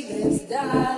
secrets die.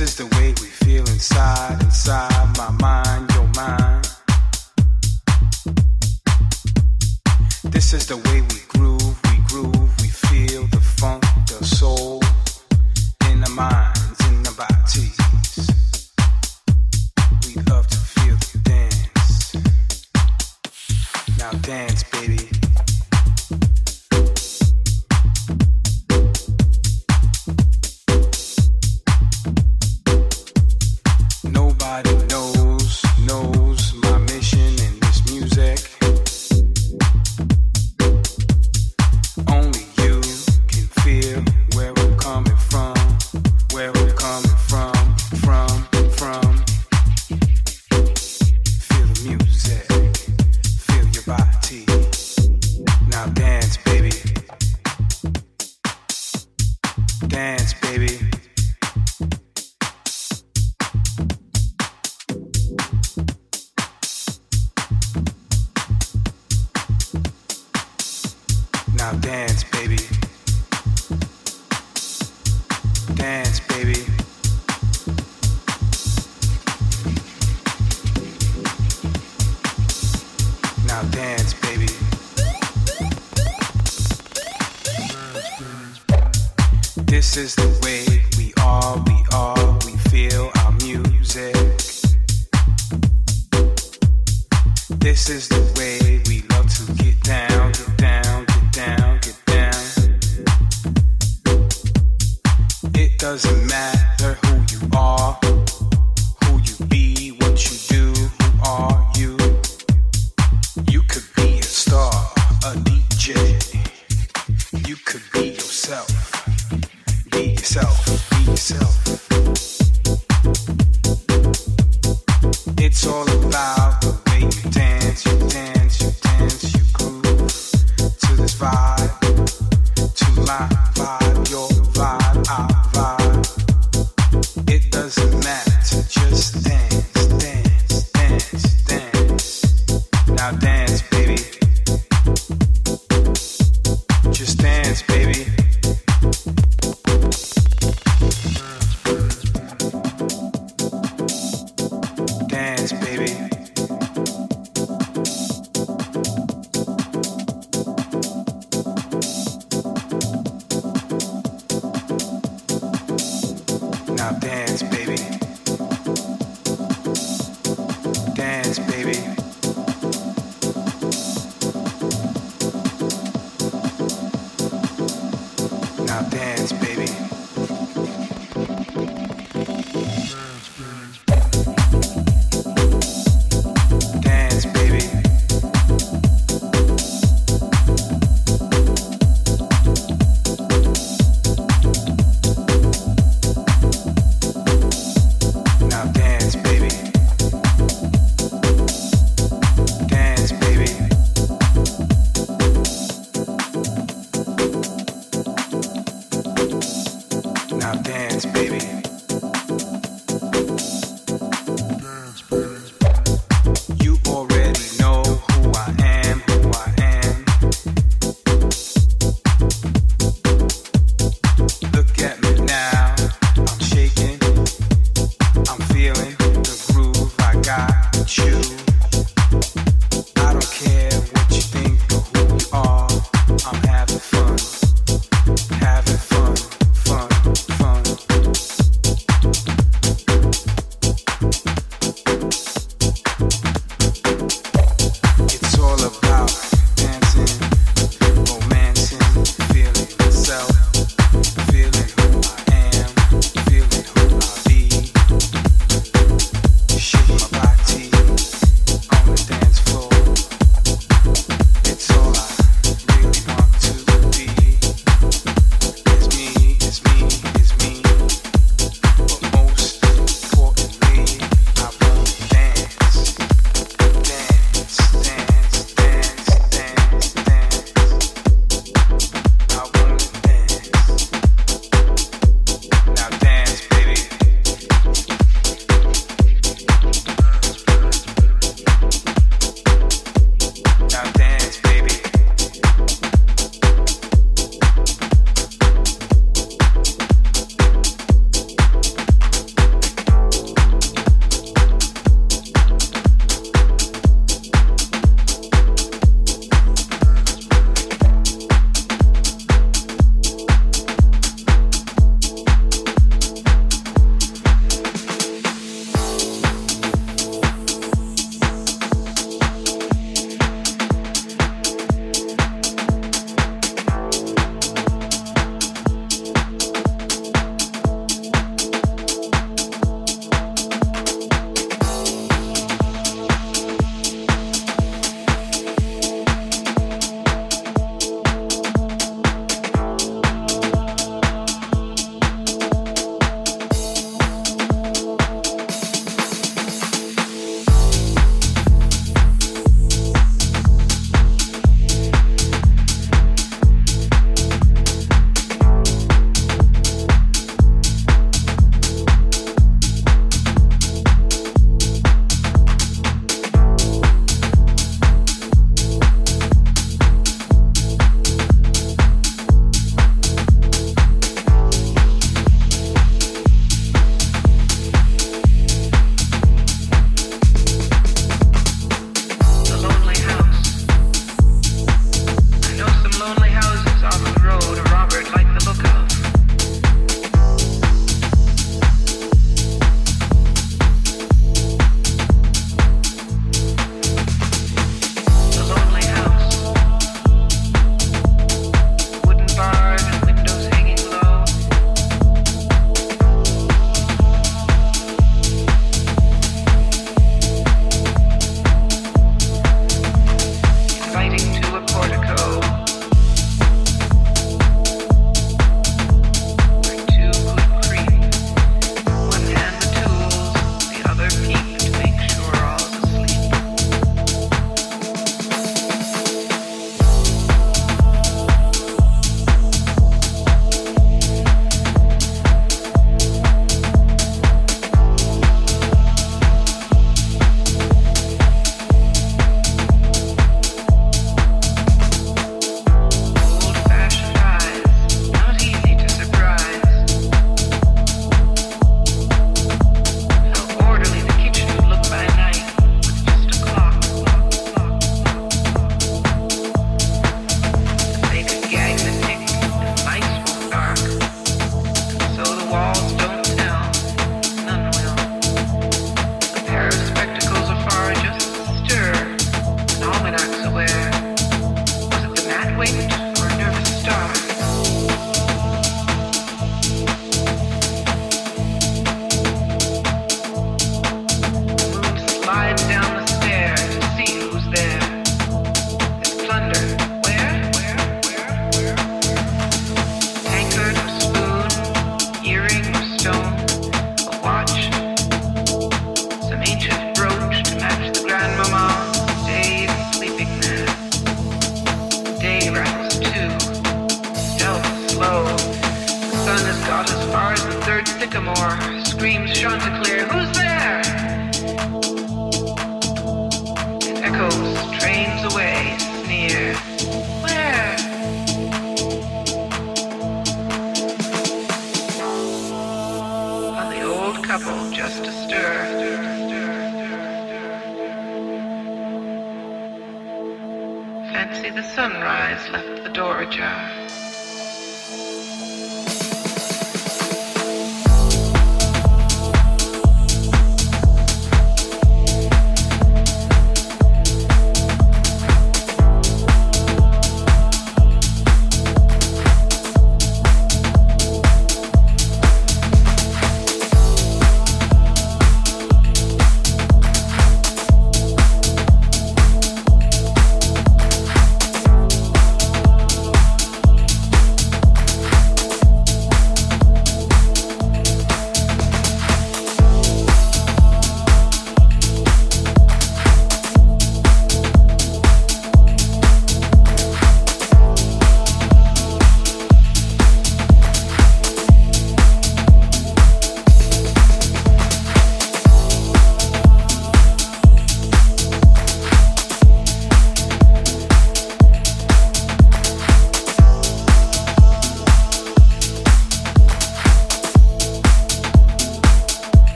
is the way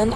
in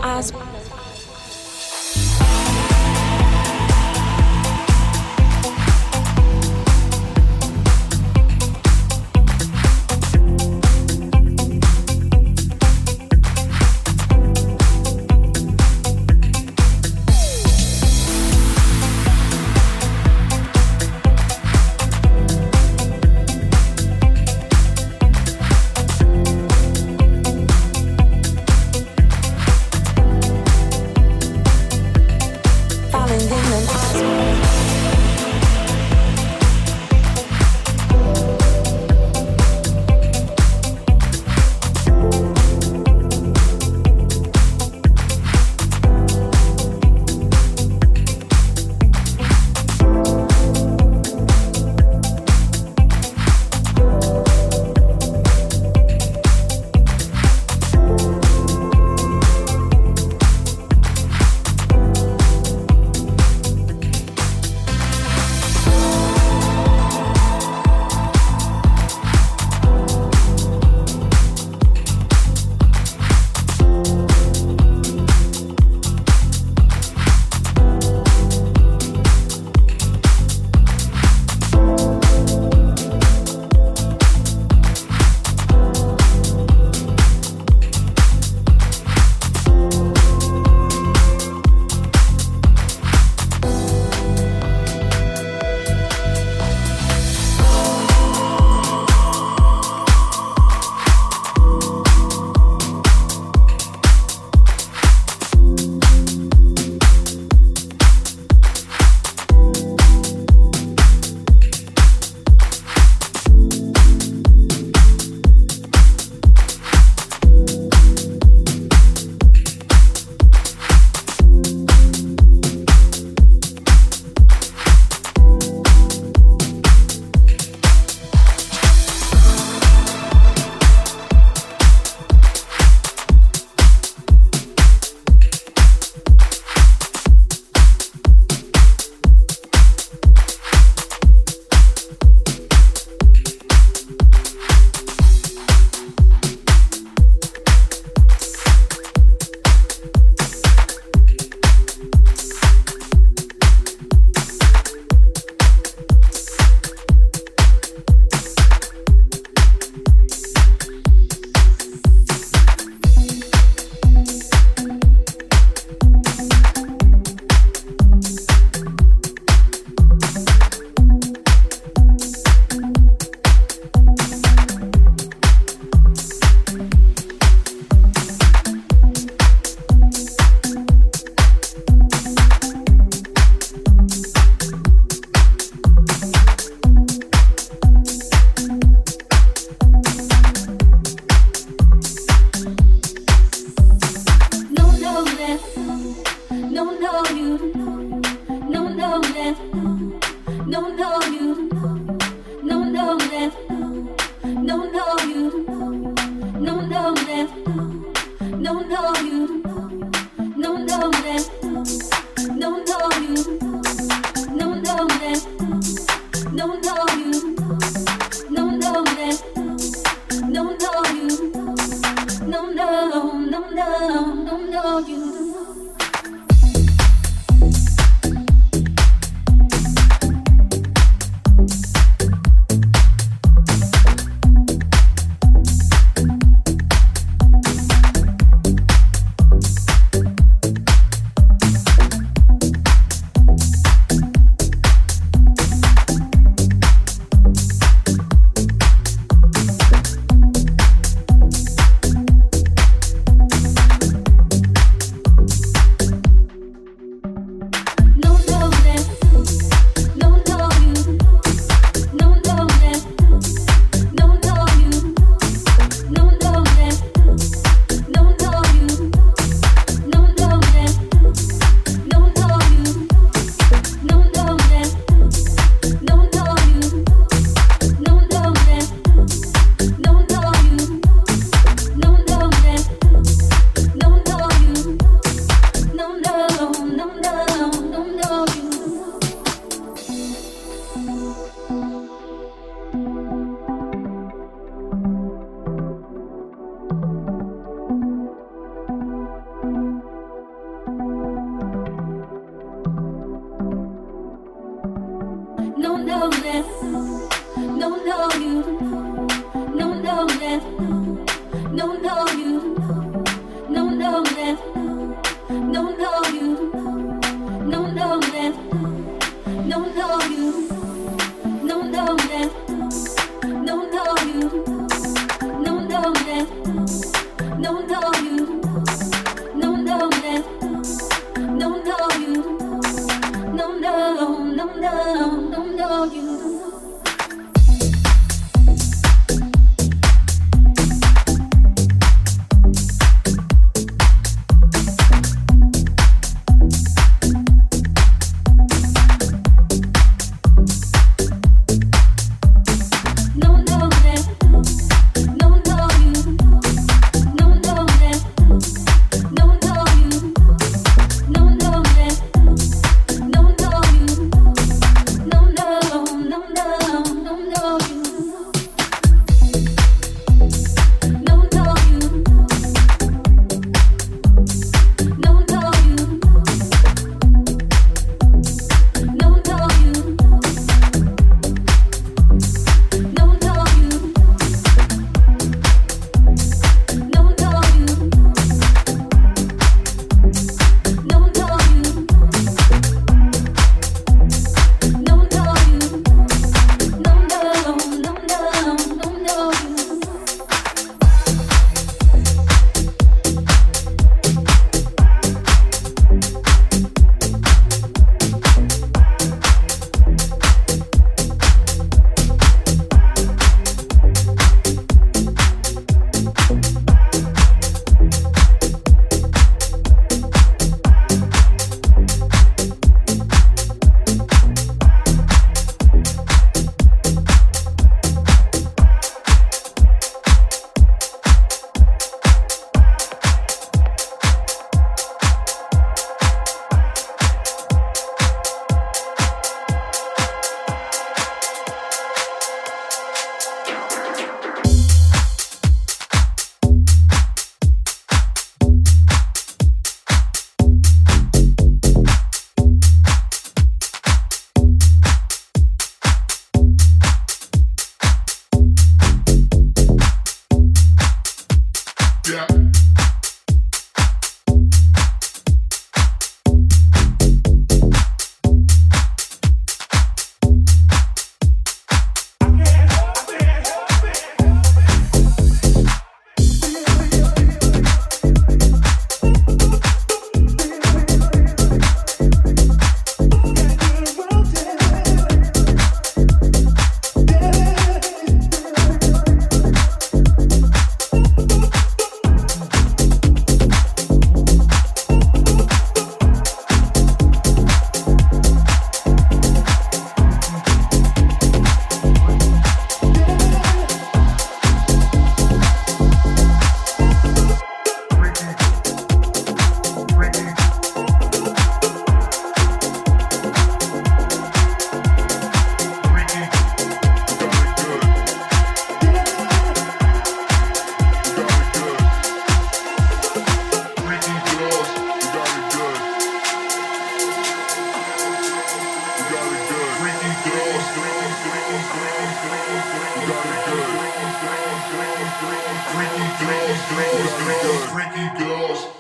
freaky girls, girls.